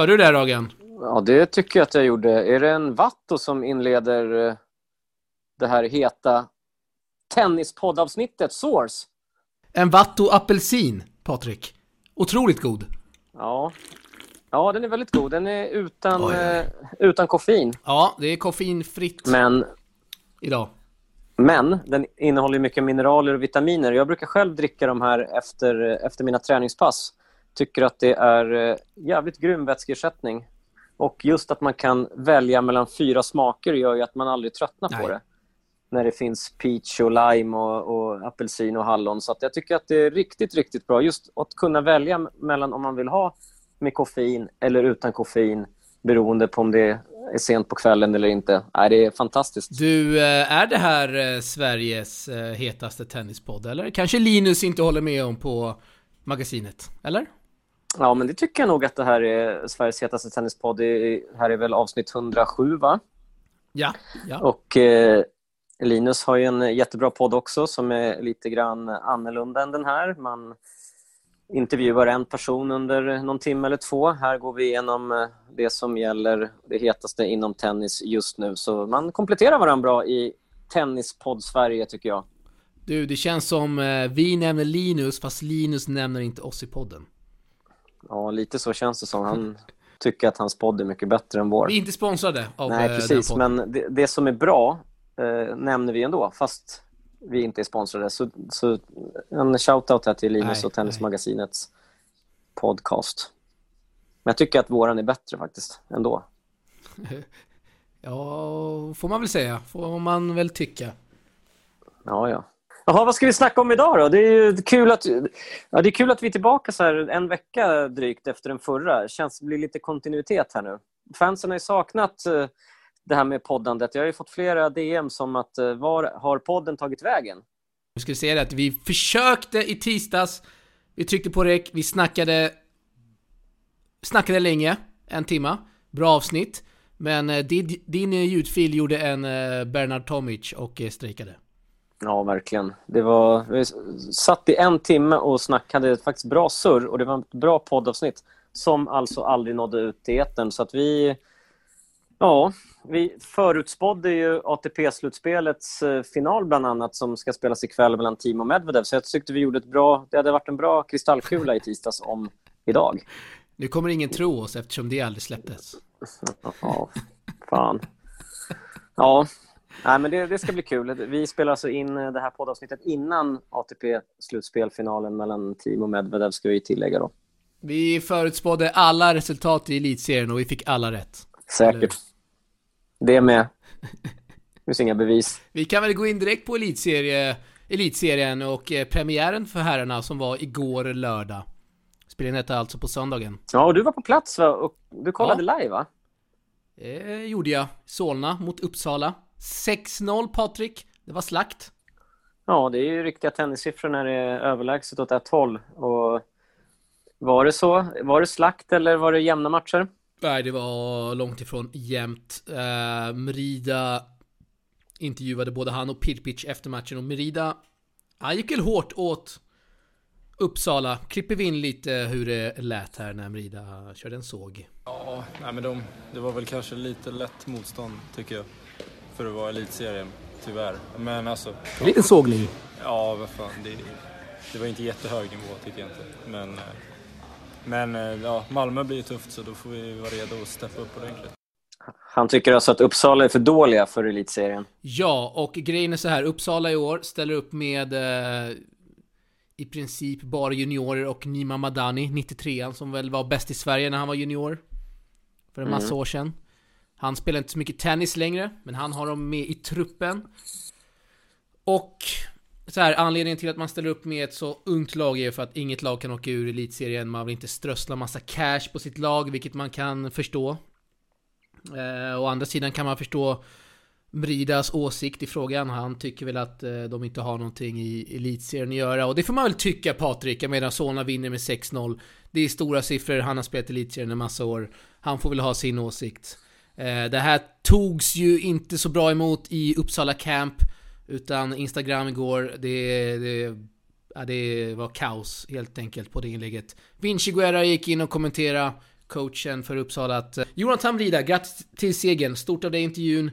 Hörde du det Ragen? Ja, det tycker jag att jag gjorde. Är det en Vatto som inleder eh, det här heta tennispoddavsnittet, Source? En Vatto apelsin, Patrik. Otroligt god. Ja. ja, den är väldigt god. Den är utan, Oj, eh, utan koffein. Ja, det är koffeinfritt Men, idag. men den innehåller mycket mineraler och vitaminer. Jag brukar själv dricka de här efter, efter mina träningspass. Tycker att det är eh, jävligt grym vätskeersättning. Och just att man kan välja mellan fyra smaker gör ju att man aldrig tröttnar på Nej. det. När det finns peach och lime och, och apelsin och hallon. Så jag tycker att det är riktigt, riktigt bra. Just att kunna välja mellan om man vill ha med koffein eller utan koffein beroende på om det är sent på kvällen eller inte. Nej, det är fantastiskt. Du, eh, är det här eh, Sveriges hetaste tennispodd? Eller kanske Linus inte håller med om på magasinet? Eller? Ja, men det tycker jag nog att det här är Sveriges hetaste tennispodd. Det här är väl avsnitt 107, va? Ja. ja. Och eh, Linus har ju en jättebra podd också som är lite grann annorlunda än den här. Man intervjuar en person under någon timme eller två. Här går vi igenom eh, det som gäller det hetaste inom tennis just nu. Så man kompletterar varandra bra i Tennispodd Sverige, tycker jag. Du, det känns som eh, vi nämner Linus, fast Linus nämner inte oss i podden. Ja, lite så känns det som. Han tycker att hans podd är mycket bättre än vår. Vi är inte sponsrade av Nej, eh, precis. Men det, det som är bra eh, nämner vi ändå, fast vi inte är sponsrade. Så, så en shout-out här till Linus Nej, och Tennismagasinets podcast. Men jag tycker att våran är bättre faktiskt, ändå. Ja, får man väl säga. Får man väl tycka. Ja, ja. Jaha, vad ska vi snacka om idag då? Det är ju kul att, ja, det är kul att vi är tillbaka så här en vecka drygt efter den förra. Det känns det blir lite kontinuitet här nu. Fansen har ju saknat eh, det här med poddandet. Jag har ju fått flera DM som att eh, var har podden tagit vägen? Nu ska vi säga det att vi försökte i tisdags. Vi tryckte på rek, vi snackade... Snackade länge, en timma. Bra avsnitt. Men eh, din, din ljudfil gjorde en Bernard Tomic och strejkade. Ja, verkligen. Det var, vi satt i en timme och snackade faktiskt bra surr och det var ett bra poddavsnitt som alltså aldrig nådde ut till etern. Så att vi, ja, vi förutspådde ju ATP-slutspelets eh, final bland annat som ska spelas ikväll mellan Timo och Medvedev. Så jag tyckte vi gjorde ett bra, det hade varit en bra kristallkula i tisdags om idag. Nu kommer ingen tro oss eftersom det aldrig släpptes. Ja, fan. Ja, Nej, men det, det ska bli kul. Vi spelar alltså in eh, det här poddavsnittet innan ATP-slutspelfinalen mellan Timo och Medvedev, ska vi tillägga då. Vi förutspådde alla resultat i elitserien och vi fick alla rätt. Säkert. Det med. Det finns inga bevis. Vi kan väl gå in direkt på elitserie, elitserien och eh, premiären för herrarna som var igår lördag. Spelningen hette alltså på söndagen. Ja, och du var på plats va? och du kollade live va? Det gjorde jag. Solna mot Uppsala. 6-0 Patrik. Det var slakt. Ja, det är ju riktiga tennissiffror när det är överlägset åt ett håll. Och var det så? Var det slakt eller var det jämna matcher? Nej, det var långt ifrån jämnt. Uh, Merida intervjuade både han och Pirpic efter matchen och Merida, han gick väl hårt åt Uppsala. Klipper vi in lite hur det lät här när Merida körde en såg? Ja, nej men de, det var väl kanske lite lätt motstånd tycker jag. För att vara elitserien, tyvärr. Men alltså, En liten sågning. ja vad fan. Det, det var inte jättehög nivå tycker jag inte. Men, eh, men eh, ja, Malmö blir ju tufft så då får vi vara redo att steppa upp ordentligt. Han tycker alltså att Uppsala är för dåliga för elitserien. Ja, och grejen är så här. Uppsala i år ställer upp med eh, i princip bara juniorer och Nima Madani, 93an, som väl var bäst i Sverige när han var junior. För en massa år sedan. Han spelar inte så mycket tennis längre, men han har dem med i truppen. Och så här, anledningen till att man ställer upp med ett så ungt lag är för att inget lag kan åka ur elitserien. Man vill inte strössla massa cash på sitt lag, vilket man kan förstå. Eh, å andra sidan kan man förstå Bridas åsikt i frågan. Han tycker väl att eh, de inte har någonting i elitserien att göra. Och det får man väl tycka Patrik. Jag menar Solna vinner med 6-0. Det är stora siffror. Han har spelat elitserien en massa år. Han får väl ha sin åsikt. Eh, det här togs ju inte så bra emot i Uppsala Camp. Utan Instagram igår, det, det, ja, det var kaos helt enkelt på det inlägget. Vinci Guerra gick in och kommenterade. coachen för Uppsala att eh, Jonathan Brida, grattis till segern. Stort av dig intervjun.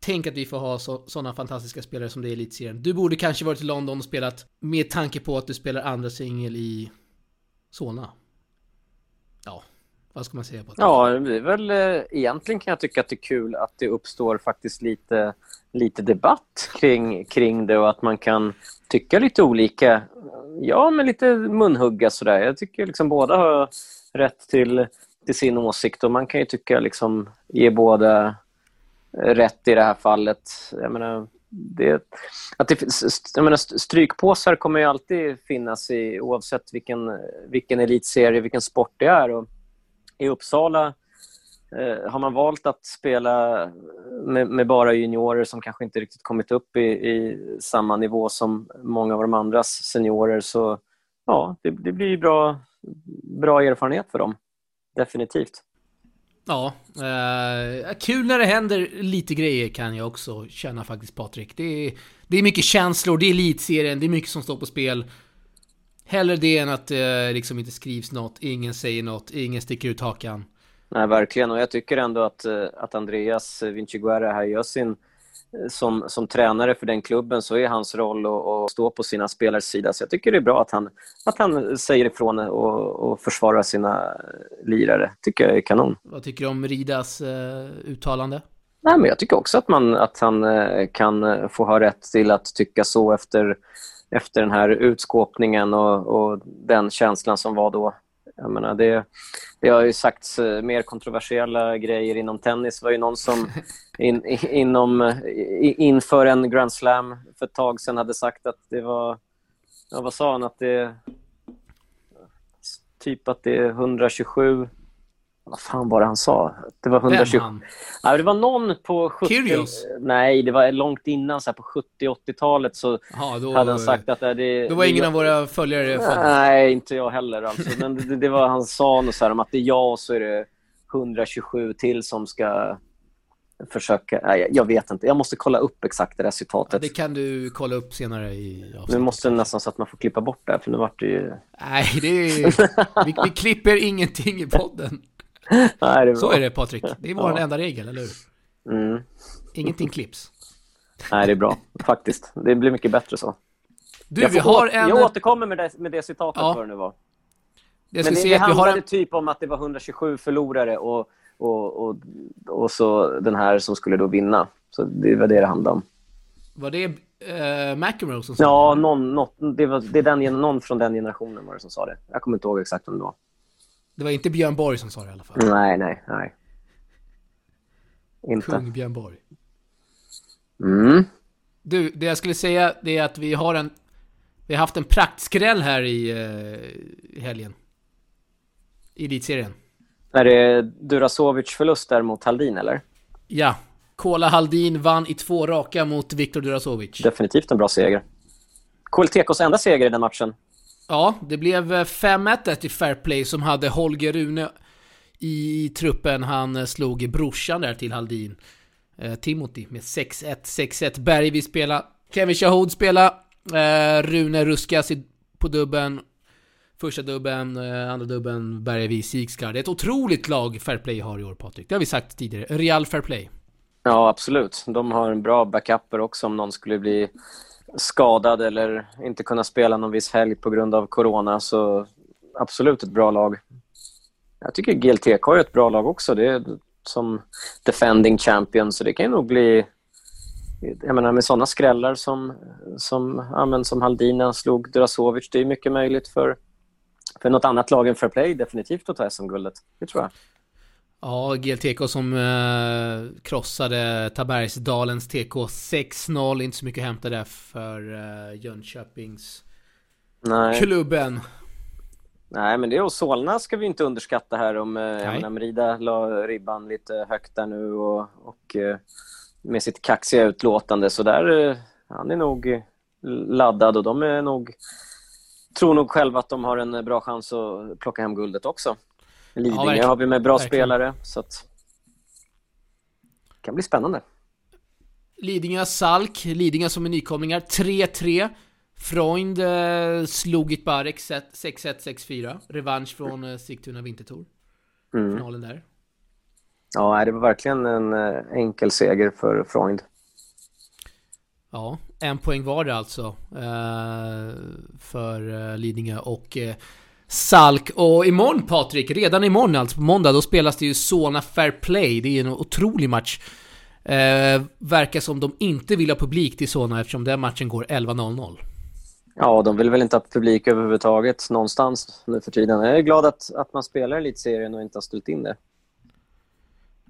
Tänk att vi får ha sådana fantastiska spelare som det är i Elitserien. Du borde kanske varit i London och spelat med tanke på att du spelar andra singel i Solna. Ja, vad ska man säga på det? Ja, det är väl eh, egentligen kan jag tycka att det är kul att det uppstår faktiskt lite, lite debatt kring, kring det och att man kan tycka lite olika. Ja, men lite munhugga sådär. Jag tycker liksom båda har rätt till, till sin åsikt och man kan ju tycka liksom ge båda rätt i det här fallet. Jag menar, det, att det, jag menar, strykpåsar kommer ju alltid finnas i, oavsett vilken, vilken elitserie, vilken sport det är. Och i Uppsala eh, har man valt att spela med, med, bara juniorer som kanske inte riktigt kommit upp i, i, samma nivå som många av de andras seniorer. Så ja, det, det blir bra, bra erfarenhet för dem. Definitivt. Ja, eh, kul när det händer lite grejer kan jag också känna faktiskt Patrik. Det är, det är mycket känslor, det är elitserien, det är mycket som står på spel. Hellre det än att det eh, liksom inte skrivs något, ingen säger något, ingen sticker ut hakan. Nej, verkligen. Och jag tycker ändå att, eh, att Andreas Vinciguerra här gör sin som, som tränare för den klubben så är hans roll att, att stå på sina spelares sida. Så jag tycker det är bra att han, att han säger ifrån och, och försvarar sina lirare. tycker jag är kanon. Vad tycker du om Ridas eh, uttalande? Nej, men jag tycker också att, man, att han eh, kan eh, få ha rätt till att tycka så efter, efter den här utskåpningen och, och den känslan som var då. Jag menar, det, det har ju sagts eh, mer kontroversiella grejer inom tennis. Det var ju någon som in, inom, inför en Grand Slam för ett tag sedan hade sagt att det var... Ja, vad sa han? Att det... Typ att det är 127 vad fan var det han sa? Det var 120... Vem ja, det var någon på 70... Kyrgios? Nej, det var långt innan, så här, på 70-80-talet så Aha, då, hade han sagt att det... Då var det, ingen av våra följare född? Nej, inte jag heller alltså. Men det, det var, han sa något så här, om att det är jag och så är det 127 till som ska försöka... Nej, jag vet inte. Jag måste kolla upp exakt det där citatet. Ja, det kan du kolla upp senare i avsnittet. Nu måste det nästan så att man får klippa bort det, för nu vart det ju... Nej, det är... vi, vi klipper ingenting i podden. Nej, är så är det Patrik. Det är vår ja. enda regel, eller hur? Mm. Ingenting klipps. Nej, det är bra. Faktiskt. Det blir mycket bättre så. Du, jag, vi har en... jag återkommer med det, med det citatet ja. vad det nu var. Det Men det, det handlade en... typ om att det var 127 förlorare och, och, och, och så den här som skulle då vinna. Så det var det det handlade om. Var det uh, McEnroe som sa ja, det? Någon, något, det, var, det är den, någon från den generationen var det som sa det. Jag kommer inte ihåg exakt vem det var. Det var inte Björn Borg som sa det i alla fall. Nej, nej, nej. Inte. Kung Björn Borg. Mm. Du, det jag skulle säga det är att vi har en... Vi har haft en praktskräll här i, uh, i helgen. I elitserien. Är det Durasovic förlust där mot Haldin, eller? Ja. Kola Haldin vann i två raka mot Viktor Durasovic. Definitivt en bra seger. KLTKs enda seger i den matchen. Ja, det blev eh, 5-1 i Fair Play som hade Holger Rune i truppen. Han eh, slog brorsan där till Haldin. Eh, Timothy med 6-1, 6-1. Bergvi spela. Kevin Shahood spela. Eh, Rune ruskas på dubben. Första dubben, eh, andra dubben, Bergvi, Sigsgard. Ett otroligt lag Fair Play har i år Patrik. Det har vi sagt tidigare. Real Fair Play. Ja, absolut. De har en bra backuper också om någon skulle bli skadad eller inte kunna spela någon viss helg på grund av corona. Så absolut ett bra lag. Jag tycker GLTK är ett bra lag också. Det är som defending champion, så det kan nog bli... Jag menar med sådana skrällar som, som, ja, som Haldina slog Durasovic, det är mycket möjligt för, för något annat lag än Fair Play definitivt att ta SM-guldet. Det tror jag. Ja, GLTK som eh, krossade Tabergsdalens TK 6-0. Inte så mycket att hämta där för eh, Jönköpings Nej. klubben. Nej, men det och Solna ska vi inte underskatta här. Om eh, Merida la ribban lite högt där nu och, och eh, med sitt kaxiga utlåtande. Så där, eh, han är nog laddad och de är nog, tror nog själva att de har en bra chans att plocka hem guldet också. Lidingö ja, har vi med bra verkligen. spelare. Så att... Det kan bli spännande. Lidingö Salk, Lidingö som är nykomlingar, 3-3. Freund eh, slog Itbarek 6-1, 6-4. Revansch från eh, Sigtuna Vintertor. mm. finalen där. Ja, det var verkligen en eh, enkel seger för Freund. Ja, en poäng var det alltså eh, för eh, Lidingö och eh, Salk. Och imorgon Patrik, redan imorgon alltså på måndag, då spelas det ju Solna Fair Play. Det är en otrolig match. Eh, verkar som de inte vill ha publik till Solna eftersom den matchen går 11.00. Ja, de vill väl inte ha publik överhuvudtaget någonstans nu för tiden. Jag är glad att, att man spelar elitserien och inte har ställt in det.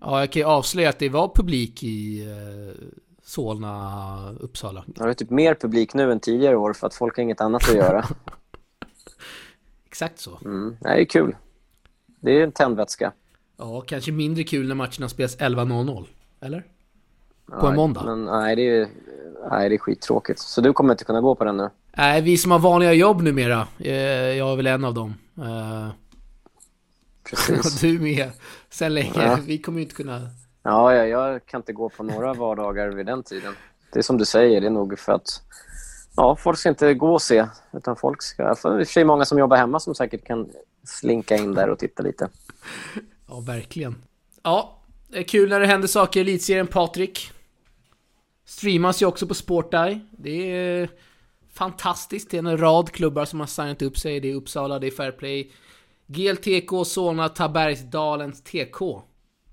Ja, jag kan ju avslöja att det var publik i eh, Solna, Uppsala. Ja, det är typ mer publik nu än tidigare år för att folk har inget annat att göra. Exakt så. Mm. Det är kul. Det är en tändvätska. Ja, kanske mindre kul när matcherna spelas 11.00. Eller? På nej, en måndag. Men, nej, det är, nej, det är skittråkigt. Så du kommer inte kunna gå på den nu? Nej, vi som har vanliga jobb numera. Eh, jag är väl en av dem. Eh, Precis. du med. Sen länge. Ja. Vi kommer ju inte kunna... Ja, ja, jag kan inte gå på några vardagar vid den tiden. Det är som du säger, det är nog för att ja, folk ska inte gå och se. Utan folk ska... Är i och för sig många som jobbar hemma som säkert kan slinka in där och titta lite. Ja, verkligen. Ja, det är kul när det händer saker i elitserien, Patrik. Streamas ju också på Sporteye. Det är fantastiskt. Det är en rad klubbar som har signat upp sig. Det är Uppsala, det är Fairplay, GLTK, Solna, Tabergsdalens TK.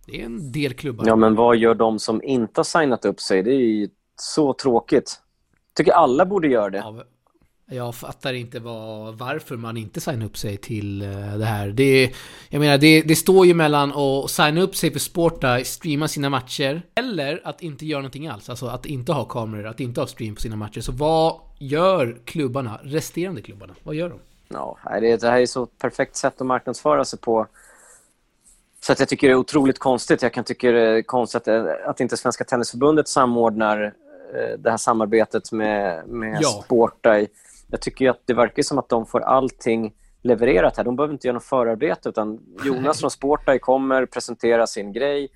Det är en del klubbar. Ja, men vad gör de som inte har signat upp sig? Det är ju så tråkigt. Tycker alla borde göra det. Ja, jag fattar inte vad, varför man inte signar upp sig till eh, det här. Det, jag menar, det, det står ju mellan att signa upp sig för Sporta, streama sina matcher, eller att inte göra någonting alls. Alltså att inte ha kameror, att inte ha stream på sina matcher. Så vad gör klubbarna, resterande klubbarna? Vad gör de? Ja, det här är så perfekt sätt att marknadsföra sig på. Så att jag tycker det är otroligt konstigt. Jag kan tycka det är konstigt att inte Svenska Tennisförbundet samordnar det här samarbetet med, med ja. Sporta. Jag tycker att det verkar som att de får allting levererat här. De behöver inte göra något förarbete utan Jonas från Sportaj kommer presentera sin grej.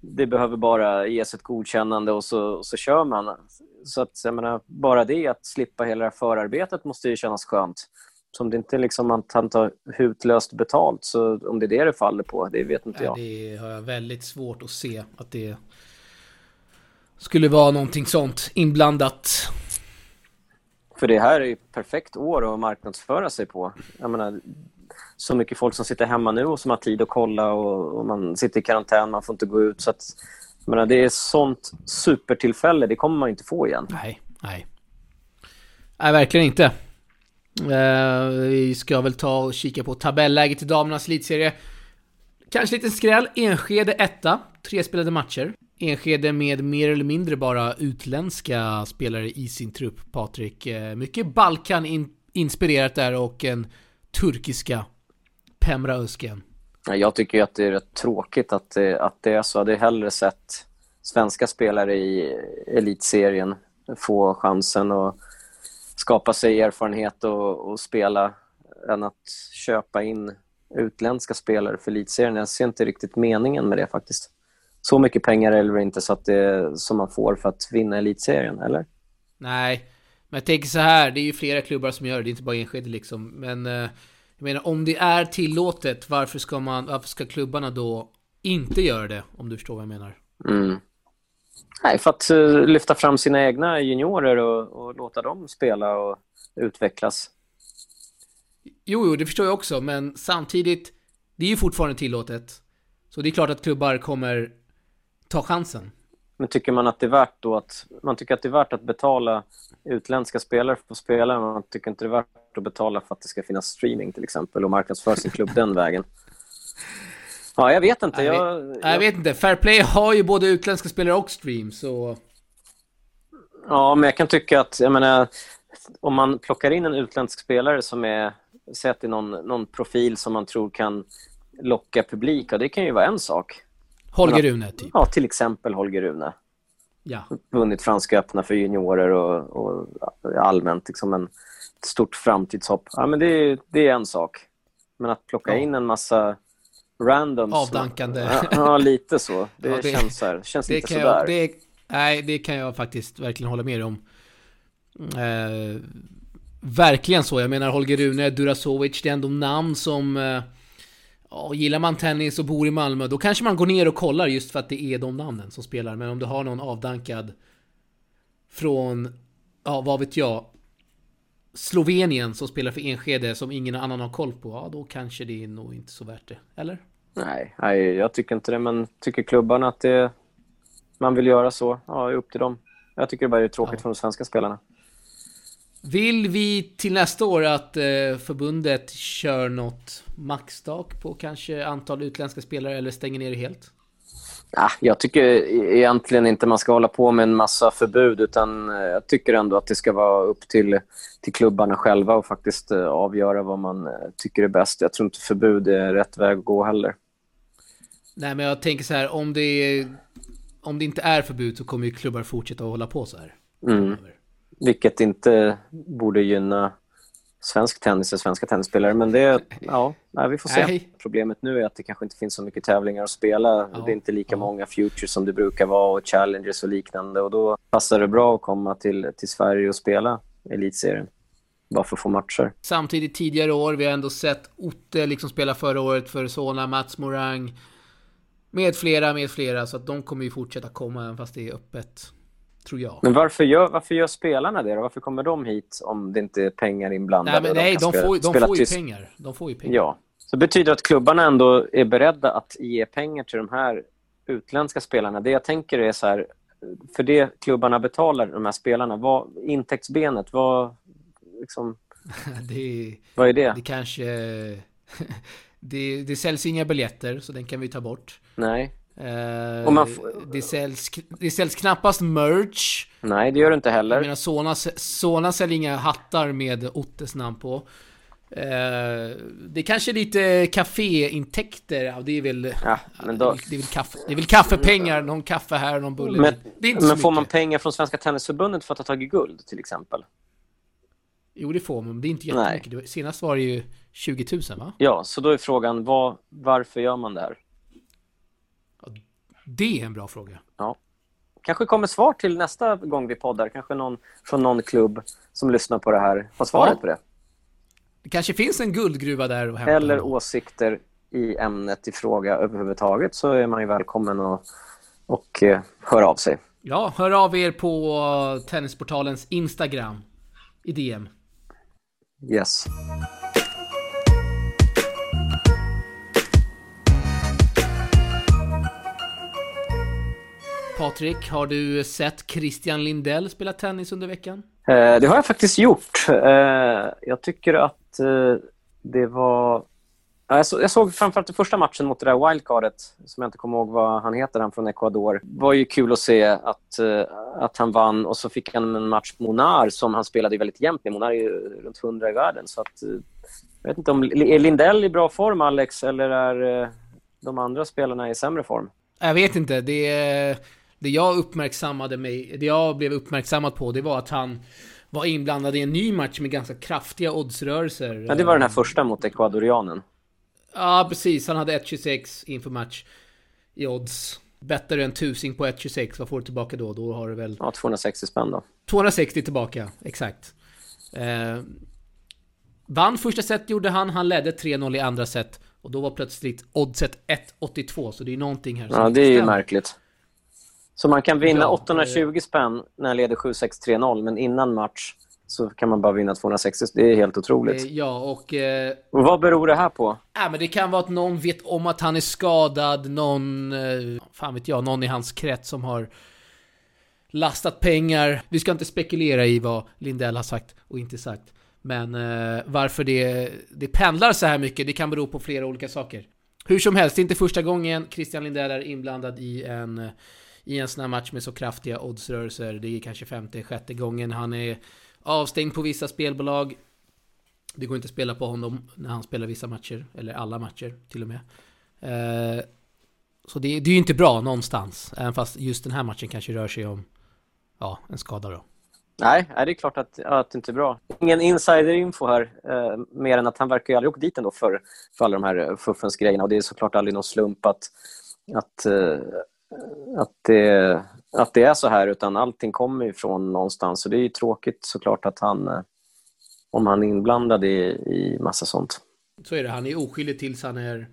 Det behöver bara ges ett godkännande och så, och så kör man. Så att, jag menar, bara det, att slippa hela det förarbetet måste ju kännas skönt. Så om det inte liksom man tar hutlöst betalt, så om det är det det faller på, det vet inte jag. Det har jag väldigt svårt att se att det skulle vara någonting sånt inblandat. För det här är ju perfekt år att marknadsföra sig på. Jag menar, så mycket folk som sitter hemma nu och som har tid att kolla och, och man sitter i karantän, man får inte gå ut. Så att, jag menar, det är sånt supertillfälle, det kommer man inte få igen. Nej, nej. Nej, verkligen inte. Uh, vi ska väl ta och kika på tabelläget i damernas elitserie. Kanske lite skräll. Enskede etta, tre spelade matcher. Enskede med mer eller mindre bara utländska spelare i sin trupp, Patrik. Eh, mycket Balkan-inspirerat där och en turkiska Pemra Özgen. Jag tycker att det är rätt tråkigt att det, att det är så. Jag hade hellre sett svenska spelare i elitserien få chansen att skapa sig erfarenhet och, och spela än att köpa in utländska spelare för elitserien. Jag ser inte riktigt meningen med det faktiskt så mycket pengar är det inte så att det, som man får för att vinna elitserien, eller? Nej, men jag tänker så här, det är ju flera klubbar som gör det, det är inte bara Enskede liksom. Men eh, jag menar, om det är tillåtet, varför ska, man, varför ska klubbarna då inte göra det? Om du förstår vad jag menar. Mm. Nej, för att uh, lyfta fram sina egna juniorer och, och, låta dem spela och utvecklas. Jo, jo, det förstår jag också, men samtidigt, det är ju fortfarande tillåtet. Så det är klart att klubbar kommer ta chansen. Men tycker man att det är värt då att man tycker att det är värt att betala utländska spelare för att spela, men man tycker inte det är värt att betala för att det ska finnas streaming till exempel och marknadsföra sin klubb den vägen? Ja, jag vet inte. Jag, jag, jag, vet inte. Fair Play har ju både utländska spelare och stream, så... Ja, men jag kan tycka att, jag menar, om man plockar in en utländsk spelare som är, det är någon, någon profil som man tror kan locka publik, och det kan ju vara en sak. Holger Rune, typ? Ja, till exempel Holger Rune. Ja. Vunnit Franska öppna för juniorer och, och allmänt liksom en, ett stort framtidshopp. Ja, men det, det är en sak. Men att plocka ja. in en massa randoms... Avdankande. Ja, ja lite så. Det, ja, det känns, så här, känns det inte sådär. Jag, det, nej, det kan jag faktiskt verkligen hålla med om. Eh, verkligen så. Jag menar Holger Rune, Durasovic, det är ändå namn som... Eh, Ja, gillar man tennis och bor i Malmö, då kanske man går ner och kollar just för att det är de namnen som spelar. Men om du har någon avdankad från, ja vad vet jag, Slovenien som spelar för Enskede som ingen annan har koll på, ja då kanske det är nog inte så värt det. Eller? Nej, nej jag tycker inte det. Men tycker klubbarna att det, man vill göra så, ja, upp till dem. Jag tycker det bara är tråkigt ja. för de svenska spelarna. Vill vi till nästa år att eh, förbundet kör något maxtak på kanske antal utländska spelare eller stänger ner det helt? Ja, jag tycker egentligen inte man ska hålla på med en massa förbud utan eh, jag tycker ändå att det ska vara upp till, till klubbarna själva och faktiskt eh, avgöra vad man tycker är bäst. Jag tror inte förbud är rätt väg att gå heller. Nej, men jag tänker så här, om det, om det inte är förbud så kommer ju klubbar fortsätta att hålla på så här. Mm. Vilket inte borde gynna svensk tennis och svenska tennisspelare. Men det, ja, nej, vi får se. Nej. Problemet nu är att det kanske inte finns så mycket tävlingar att spela. Ja. Det är inte lika ja. många futures som det brukar vara och challenges och liknande. Och då passar det bra att komma till, till Sverige och spela elitserien. Bara för att få matcher. Samtidigt tidigare år, vi har ändå sett Otte liksom spela förra året för Solna, Mats Morang. Med flera, med flera. Så att de kommer ju fortsätta komma även fast det är öppet tror jag. Men varför gör, varför gör spelarna det då? Varför kommer de hit om det inte är pengar inblandade? Nej, men nej de, de, får, de får ju pengar. De får ju pengar. Ja. Så det betyder att klubbarna ändå är beredda att ge pengar till de här utländska spelarna. Det jag tänker är så här, för det klubbarna betalar de här spelarna, vad, intäktsbenet, vad, liksom, det, vad är det? Det kanske... det, det säljs inga biljetter, så den kan vi ta bort. Nej. Uh, man det, säljs, det säljs knappast merch. Nej, det gör det inte heller. Jag menar, Sona, Sona säljer inga hattar med Ottes namn på. Uh, det är kanske lite kaféintäkter, det är väl... Ja, men då... det, är väl kaffe, det är väl kaffepengar, någon kaffe här någon bulle. Men, det är inte men får man pengar från Svenska Tennisförbundet för att ha tagit guld, till exempel? Jo, det får man, men det är inte jättemycket. Nej. Senast var det ju 20 000, va? Ja, så då är frågan, var, varför gör man det här? Det är en bra fråga. Ja. Kanske kommer svar till nästa gång vi poddar. Kanske någon från någon klubb som lyssnar på det här har svaret ja. på det. Det kanske finns en guldgruva där att hämta. Eller åsikter i ämnet i fråga överhuvudtaget så är man ju välkommen att och, eh, höra av sig. Ja, hör av er på Tennisportalens Instagram i DM. Yes. Patrik, har du sett Christian Lindell spela tennis under veckan? Eh, det har jag faktiskt gjort. Eh, jag tycker att eh, det var... Jag, så, jag såg framförallt den första matchen mot det där wildcardet, som jag inte kommer ihåg vad han heter, han från Ecuador. Det var ju kul att se att, eh, att han vann och så fick han en match Monar som han spelade väldigt jämnt med. Monar är ju runt 100 i världen. Så att, eh, jag vet inte om... Är Lindell i bra form, Alex, eller är eh, de andra spelarna i sämre form? Jag vet inte. Det är det jag uppmärksammade mig, det jag blev uppmärksammad på, det var att han var inblandad i en ny match med ganska kraftiga oddsrörelser. Ja, det var den här första mot ecuadorianen. Ja, precis. Han hade 1.26 inför match i odds. Bättre än tusing på 1.26. Vad får du tillbaka då? Då har du väl... Ja, 260 spänn då. 260 tillbaka, exakt. Eh, vann första set gjorde han, han ledde 3-0 i andra set. Och då var plötsligt oddset 1.82, så det är någonting här som Ja, det är ju märkligt. Så man kan vinna ja, 820 spänn när han leder 7-6-3-0, men innan match så kan man bara vinna 260. Det är helt otroligt. Eh, ja, och... Eh, och vad beror det här på? Ja, men det kan vara att någon vet om att han är skadad, någon... Eh, fan vet jag, någon i hans krets som har lastat pengar. Vi ska inte spekulera i vad Lindell har sagt och inte sagt. Men eh, varför det, det pendlar så här mycket, det kan bero på flera olika saker. Hur som helst, det är inte första gången Christian Lindell är inblandad i en i en sån här match med så kraftiga oddsrörelser. Det är kanske femte, sjätte gången han är avstängd på vissa spelbolag. Det går inte att spela på honom när han spelar vissa matcher, eller alla matcher till och med. Eh, så det, det är ju inte bra någonstans, även fast just den här matchen kanske rör sig om ja, en skada då. Nej, det är klart att, att det inte är bra. Ingen insiderinfo här, eh, mer än att han verkar ju aldrig åkt dit ändå för, för alla de här eh, fuffens grejerna. Och det är såklart aldrig någon slump att, att, eh, att det, att det är så här, utan allting kommer ifrån någonstans. Så det är ju tråkigt såklart att han, eh, om han är inblandad i, i massa sånt. Så är det, han är oskyldig tills han är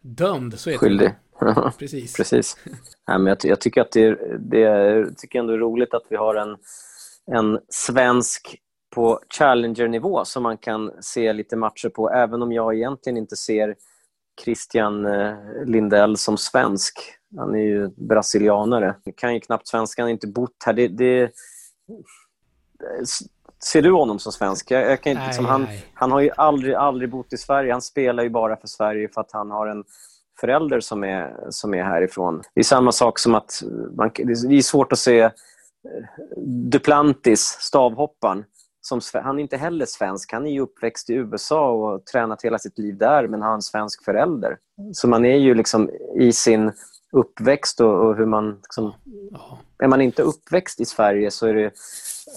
Dömd, så heter skyldig. det. Precis. Precis. Nej, men jag, jag tycker att det är, det är, tycker ändå är roligt att vi har en, en svensk på Challenger-nivå som man kan se lite matcher på, även om jag egentligen inte ser Christian eh, Lindell som svensk. Han är ju brasilianare. Kan ju knappt svenska, han har inte bott här. Det, det... Ser du honom som svensk? Jag, jag kan inte, Nej, liksom, han, han har ju aldrig, aldrig bott i Sverige. Han spelar ju bara för Sverige för att han har en förälder som är, som är härifrån. Det är samma sak som att man, det är svårt att se eh, Duplantis, stavhopparen. Som, han är inte heller svensk. Han är ju uppväxt i USA och tränat hela sitt liv där, men har en svensk förälder. Så man är ju liksom i sin uppväxt och, och hur man... Liksom, är man inte uppväxt i Sverige så är det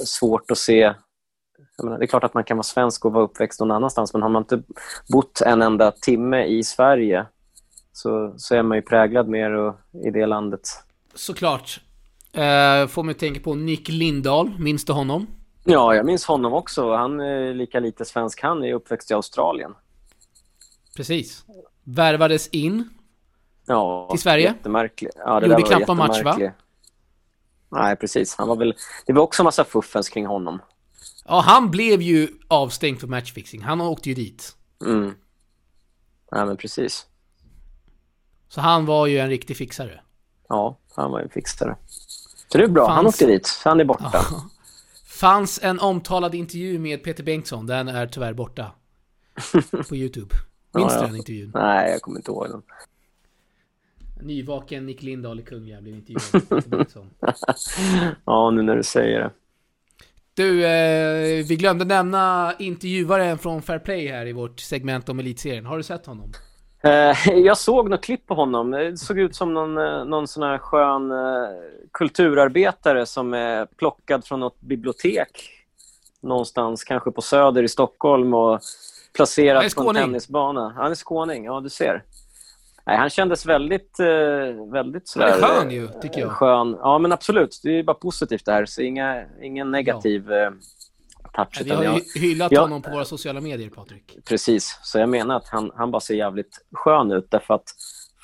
svårt att se... Menar, det är klart att man kan vara svensk och vara uppväxt någon annanstans, men har man inte bott en enda timme i Sverige så, så är man ju präglad mer och, i det landet. Såklart. Eh, får mig att tänka på Nick Lindahl, minns du honom? Ja, jag minns honom också. Han är lika lite svensk. Han är uppväxt i Australien. Precis. Värvades in. Ja, Till Sverige? Jättemärkligt. Ja, det Gjorde knappt någon match, va? Nej, precis. Han var väl... Det var också en massa fuffens kring honom. Ja, han blev ju avstängd för matchfixing. Han åkte ju dit. Mm. Nej, men precis. Så han var ju en riktig fixare. Ja, han var ju fixare. Så det är bra. Han Fanns- åkte dit. Han är borta. Ja. Fanns en omtalad intervju med Peter Bengtsson. Den är tyvärr borta. På YouTube. Minns Ja, du den intervjun? Nej, jag kommer inte ihåg den. Nyvaken Nick Lindahl i Kungliga blev intervjuad. Ja, nu när du säger det. Du, eh, vi glömde nämna intervjuaren från Fair Play här i vårt segment om Elitserien. Har du sett honom? Eh, Jag såg något klipp på honom. Det såg ut som någon, eh, någon sån här skön eh, kulturarbetare som är plockad från något bibliotek någonstans, kanske på Söder i Stockholm och placerad på en tennisbana. Han är skåning, ja du ser. Nej, han kändes väldigt, eh, väldigt Han är sådär... skön eh, ju, tycker jag. Skön. Ja, men absolut. Det är bara positivt det här. Så inga, ingen negativ eh, touch. Vi har jag- hyllat Ja. honom på våra sociala medier, Patrik. Precis, så jag menar att han, han bara ser jävligt skön ut därför att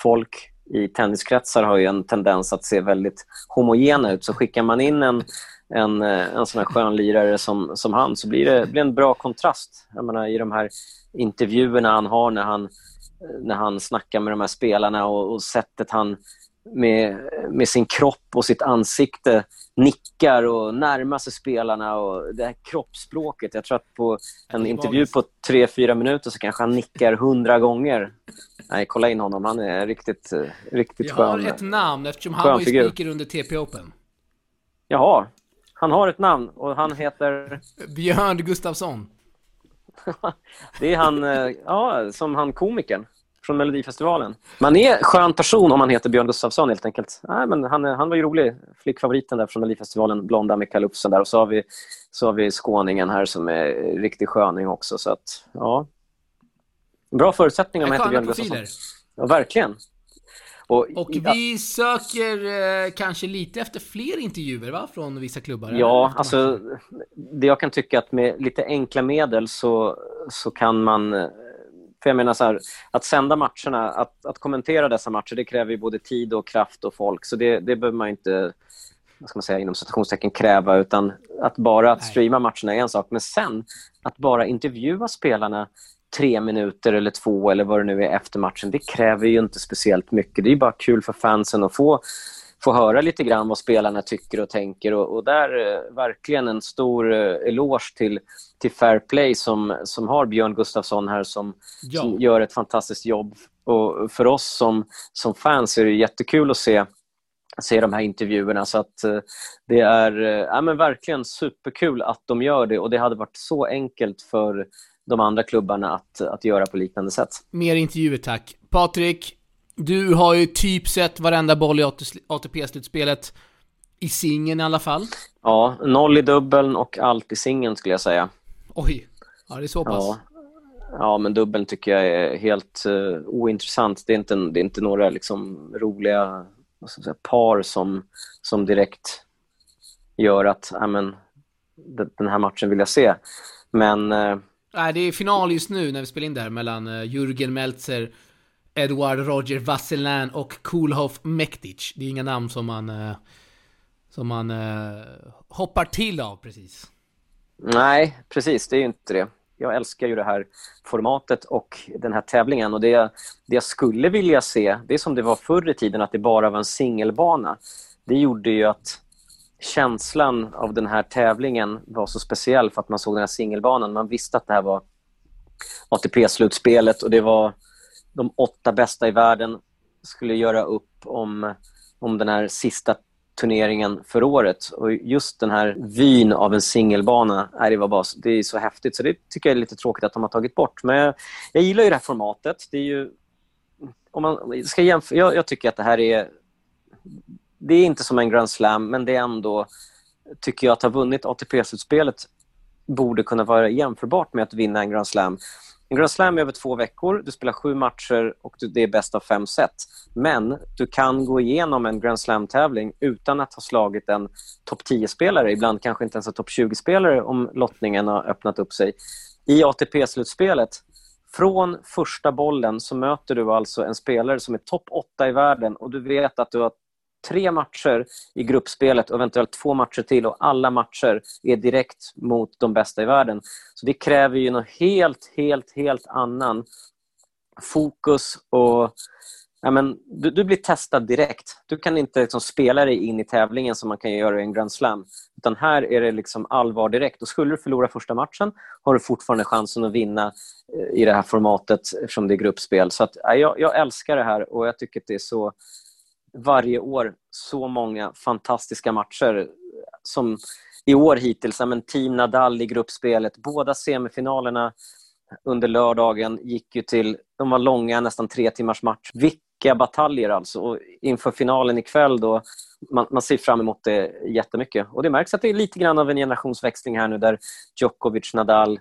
folk i tenniskretsar har ju en tendens att se väldigt homogena ut. Så skickar man in en, en, en sån här skön lirare som, som han så blir det blir en bra kontrast. Jag menar, I de här intervjuerna han har när han, när han snackar med de här spelarna och, och sättet han med, med sin kropp och sitt ansikte nickar och närmar sig spelarna och det här kroppsspråket. Jag tror att på en intervju på tre, fyra minuter så kanske han nickar hundra gånger. Nej, kolla in honom. Han är riktigt, riktigt Jag har skön. ett namn eftersom han var ju speaker under TP Open. Jaha, han har ett namn och han heter... Björn Gustafsson. Det är han, eh, ja, som han komikern från Melodifestivalen. Man är skön person om man heter Björn Gustafsson helt enkelt. Nej, men han, han var ju rolig. Flickfavoriten där från Melodifestivalen, blonda med kalufsen där. Och så har vi, så har vi skåningen här som är riktig sköning också. Så att, ja. Bra förutsättningar om man heter Björn Gustafsson. profiler. Ja, verkligen. Och, Och vi söker eh, kanske lite efter fler intervjuer, va? Från vissa klubbar. Ja, alltså det jag kan tycka att med lite enkla medel så, så kan man... För jag menar så här, att sända matcherna, att, att kommentera dessa matcher, det kräver ju både tid och kraft och folk. Så det, det behöver man inte, vad ska man säga, inom citationstecken kräva, utan att bara att streama matcherna är en sak. Men sen, att bara intervjua spelarna tre minuter eller två eller vad det nu är efter matchen, det kräver ju inte speciellt mycket. Det är bara kul för fansen att få få höra lite grann vad spelarna tycker och tänker. Och, och där eh, verkligen en stor eh, eloge till, till Fair Play som, som har Björn Gustafsson här som, Ja. som gör ett fantastiskt jobb. Och för oss som, som fans är det jättekul att se, se de här intervjuerna. Så att eh, det är ja, men verkligen superkul att de gör det och det hade varit så enkelt för de andra klubbarna att, att göra på liknande sätt. Mer intervjuer tack. Patrik, du har ju typ sett varenda boll i ATP-slutspelet. I singeln i alla fall. Ja, noll i dubbeln och allt i singeln skulle jag säga. Oj, ja det är så pass. Ja. ja, men dubbeln tycker jag är helt uh, ointressant. Det är inte, det är inte några liksom, roliga säga, par som, som direkt gör att ja, men, d- den här matchen vill jag se. Men eh, Nej, det är final just nu när vi spelar in där mellan uh, Jürgen Meltzer, Edward Roger Vasselin och Kulhoff Mektic. Det är inga namn som man, eh, som man eh, hoppar till av precis. Nej, precis. Det är ju inte det. Jag älskar ju det här formatet och den här tävlingen. Och det, det jag skulle vilja se, det är som det var förr i tiden, att det bara var en singelbana. Det gjorde ju att känslan av den här tävlingen var så speciell för att man såg den här singelbanan. Man visste att det här var ATP-slutspelet och det var de åtta bästa i världen skulle göra upp om, om den här sista turneringen för året. Och just den här vyn av en singelbana, det, var bara, det är så häftigt. Så det tycker jag är lite tråkigt att de har tagit bort. Men jag, jag gillar ju det här formatet. Det är ju... Om man ska jämföra, jag, jag tycker att det här är... Det är inte som en Grand Slam, men det är ändå... Tycker jag att ha vunnit ATP-slutspelet borde kunna vara jämförbart med att vinna en Grand Slam. En Grand Slam är över två veckor, du spelar sju matcher och det är bäst av fem set. Men du kan gå igenom en Grand Slam-tävling utan att ha slagit en topp 10-spelare, ibland kanske inte ens en topp 20-spelare om lottningen har öppnat upp sig. I ATP-slutspelet, från första bollen så möter du alltså en spelare som är topp 8 i världen och du vet att du har tre matcher i gruppspelet och eventuellt två matcher till och alla matcher är direkt mot de bästa i världen. Så det kräver ju något helt, helt, helt annan fokus och ja, men, du, du, blir testad direkt. Du kan inte liksom, spela dig in i tävlingen som man kan göra i en Grand Slam. Utan här är det liksom allvar direkt. Och skulle du förlora första matchen har du fortfarande chansen att vinna eh, i det här formatet eftersom det är gruppspel. Så att, ja, jag, jag älskar det här och jag tycker att det är så varje år så många fantastiska matcher som i år hittills. Men Team Nadal i gruppspelet, båda semifinalerna under lördagen gick ju till, de var långa, nästan tre timmars match. Vilka bataljer alltså! Och inför finalen ikväll då, man, man ser fram emot det jättemycket. Och det märks att det är lite grann av en generationsväxling här nu där Djokovic, Nadal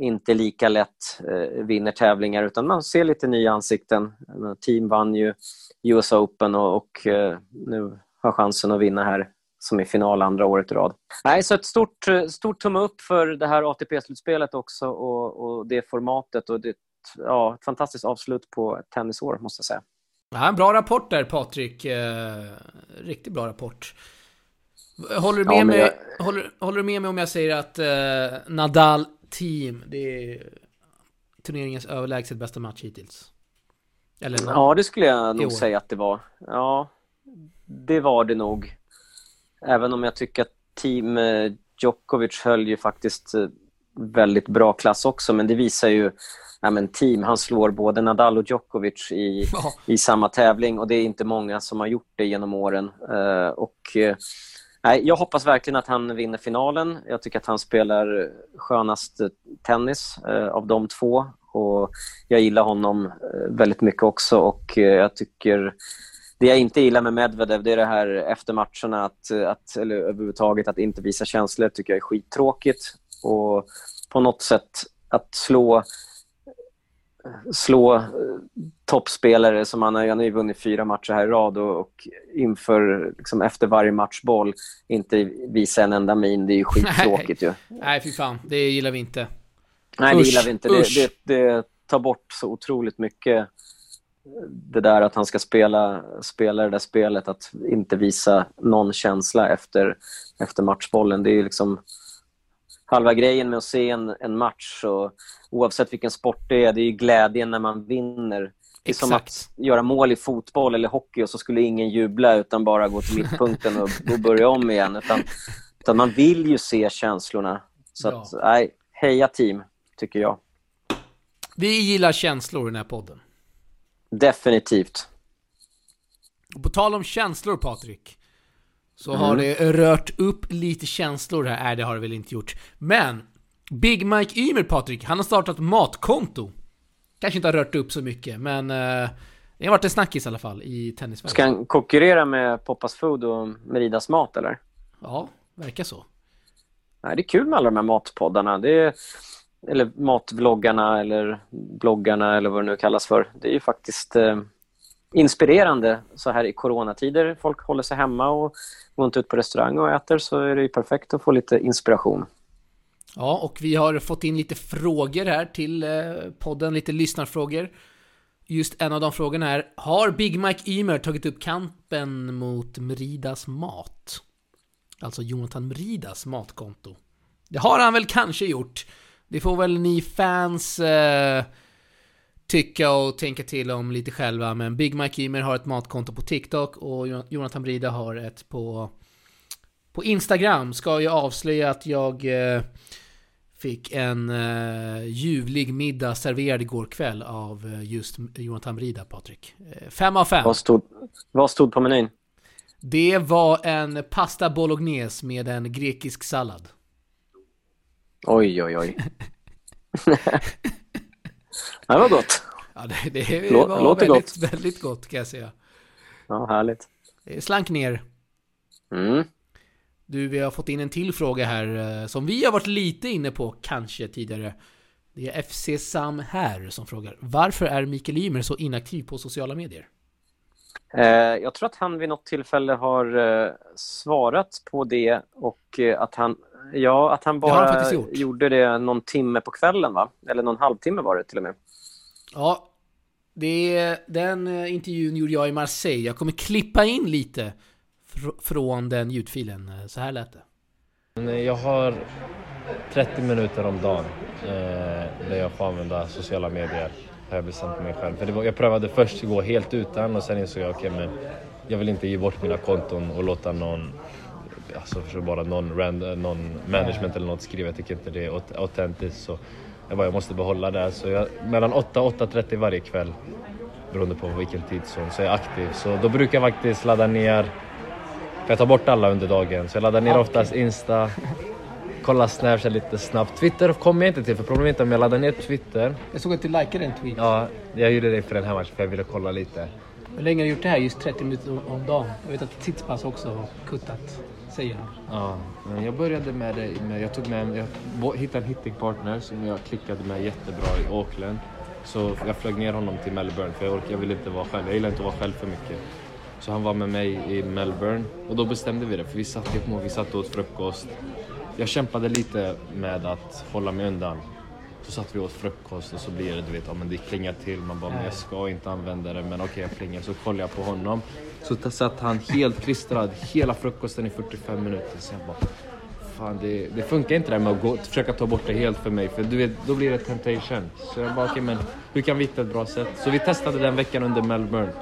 inte lika lätt eh, vinner tävlingar utan man ser lite nya ansikten. Team vann ju US Open och, och eh, nu har chansen att vinna här som i final andra året i rad. Nej, så ett stort, stort tumme upp för det här ATP-slutspelet också och, och, det formatet och det, ja, ett fantastiskt avslut på ett tennisår måste jag säga. Ja, en bra rapport där Patrik. Eh, riktigt bra rapport. Håller du med, ja, mig, jag... håller, håller, du med mig om jag säger att eh, Nadal team, det är turneringens överlägset bästa match hittills? Eller ja, det skulle jag nog säga att det var. Ja, det var det nog. Även om jag tycker att team eh, Djokovic höll ju faktiskt eh, väldigt bra klass också, men det visar ju ja, men team, han slår både Nadal och Djokovic i, ja. i samma tävling och det är inte många som har gjort det genom åren. Uh, och Nej, jag hoppas verkligen att han vinner finalen. Jag tycker att han spelar skönast tennis eh, av de två. Och jag gillar honom eh, väldigt mycket också. Och eh, jag tycker... Det jag inte gillar med Medvedev det är det här efter matcherna, att, eh, att, eller överhuvudtaget att inte visa känslor tycker jag är skittråkigt. Och på något sätt att slå slå eh, toppspelare som han har, han har ju vunnit fyra matcher här i rad och, och inför, liksom, efter varje matchboll inte visa en enda min. Det är ju skittråkigt ju. Nej, fy fan. Det gillar vi inte. Nej, det gillar vi inte. Det, det, det, tar bort så otroligt mycket det där att han ska spela, spela det där spelet, att inte visa någon känsla efter, efter matchbollen. Det är liksom halva grejen med att se en, en match. Och, oavsett vilken sport det är, det är glädjen när man vinner. Det är Exakt. som att göra mål i fotboll eller hockey och så skulle ingen jubla utan bara gå till mittpunkten och, och börja om igen. Utan, utan man vill ju se känslorna. Så att, nej, heja team, tycker jag. Vi gillar känslor i den här podden. Definitivt. Och på tal om känslor, Patrik. Så mm. har det rört upp lite känslor här. Nej, det har det väl inte gjort. Men Big Mike Ymer, Patrik, han har startat matkonto. Kanske inte har rört upp så mycket, men eh, det har varit en snackis i alla fall i tennisvärlden. Ska han konkurrera med Poppas Food och Meridas Mat, eller? Ja, verkar så. Nej, det är kul med alla de här matpoddarna. Det är, eller matvloggarna eller bloggarna eller vad det nu kallas för. Det är ju faktiskt eh, inspirerande så här i coronatider. Folk håller sig hemma och går inte ut på restaurang och äter så är det ju perfekt att få lite inspiration. Ja, och vi har fått in lite frågor här till eh, podden, lite lyssnarfrågor. just en av de frågorna är Har Big Mike Ymer tagit upp kampen mot Meridas mat? Alltså Jonathan Meridas matkonto. Det har han väl kanske gjort. Det får väl ni fans eh, tycka och tänka till om lite själva. Men Big Mike Ymer har ett matkonto på TikTok och Jonathan Brida har ett på, på Instagram. Ska jag avslöja att jag eh, fick en eh, ljuvlig middag serverad igår kväll av eh, just Jonathan Brida, Patrik. Eh, fem av fem. Vad stod, vad stod på menyn? Det var en pasta bolognese med en grekisk sallad. Oj, oj, oj. det var gott. Ja, det, det Lå- var låter väldigt, väldigt gott kan jag säga. Ja, härligt. Det slank ner. Mm. Du, vi har fått in en till fråga här eh, som vi har varit lite inne på kanske tidigare. Det är FC Sam här som frågar. Varför är Mikael Ymer så inaktiv på sociala medier? Eh, jag tror att han vid något tillfälle har eh, svarat på det och eh, att han, ja, att han Det han bara faktiskt gjort. gjorde det någon timme på kvällen, va? Eller någon halvtimme var det till och med. Ja, det, den eh, intervjun gjorde jag i Marseille. Jag kommer klippa in lite fr- från den ljudfilen. Eh, Så här lät det. Men Jag har 30 minuter om dagen eh, där jag får använda sociala medier. Har jag bestämt mig själv. För det var, jag prövade först gå helt utan och sen insåg jag okej men jag vill inte ge bort mina konton och låta någon Alltså för bara någon, rand, någon management eller något skriva. Jag tycker inte det är aut- autentiskt. Så jag, bara, jag måste behålla det. Så jag, mellan 8 och 8.30 varje kväll beroende på vilken tidszon så är jag aktiv. Så då brukar jag faktiskt ladda ner för jag tar bort alla under dagen. Så jag laddar ner oftast Insta, kollar Snapchat lite snabbt. Twitter kommer jag inte till för problemet är om jag laddar ner Twitter. Jag såg att du likade en tweet. Ja, jag gjorde det för den här matchen för jag ville kolla lite. Hur länge har du gjort det här? Just 30 minuter om- dagen. Jag vet att Tidspass också har kuttat, säger han. Ja, men jag började med det. Med, jag tog med, jag hittade en hittingpartner som jag klickade med jättebra i Auckland. Så jag flög ner honom till Melbourne för jag, orkade, jag ville inte vara själv. Jag gillar inte att vara själv för mycket. Så han var med mig i Melbourne och då bestämde vi det för vi satt, ihop och vi satt och åt frukost. Jag kämpade lite med att hålla mig undan. Så satt vi och åt frukost och så blir det, du vet, ja, men det klingar till. Man bara, men jag ska inte använda det, men okej jag plingar. Så kollar jag på honom. Så satt han helt klistrad hela frukosten i 45 minuter. Så jag bara, fan det, det funkar inte det här med att gå, försöka ta bort det helt för mig. För du vet, då blir det temptation. Så jag bara, okej men hur kan vi hitta ett bra sätt? Så vi testade den veckan under Melbourne.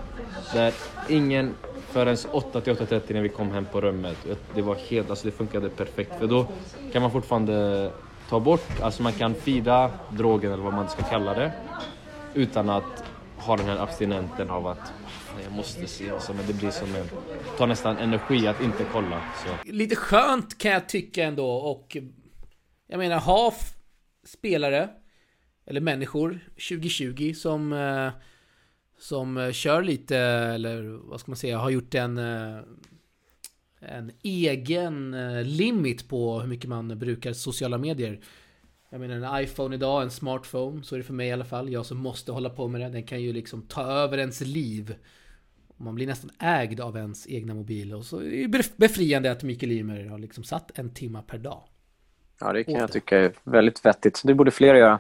Där ingen förrän 8 till 8.30 när vi kom hem på rummet. Det var helt, alltså det funkade perfekt. För då kan man fortfarande ta bort, alltså man kan fida drogen eller vad man ska kalla det. Utan att ha den här abstinenten av att jag måste se. Alltså, men det blir som en, tar nästan energi att inte kolla. Så. Lite skönt kan jag tycka ändå och jag menar ha spelare eller människor 2020 som eh, som eh, kör lite eller vad ska man säga har gjort en eh, en egen eh, limit på hur mycket man brukar sociala medier. Jag menar en iPhone idag, en smartphone, så är det för mig i alla fall. Jag som måste hålla på med det. Den kan ju liksom ta över ens liv. Man blir nästan ägd av ens egna mobil. Och så är det bef- befriande att Mikael Ymer har liksom satt en timma per dag. Ja, det kan jag det. tycka är väldigt vettigt. Det borde fler göra.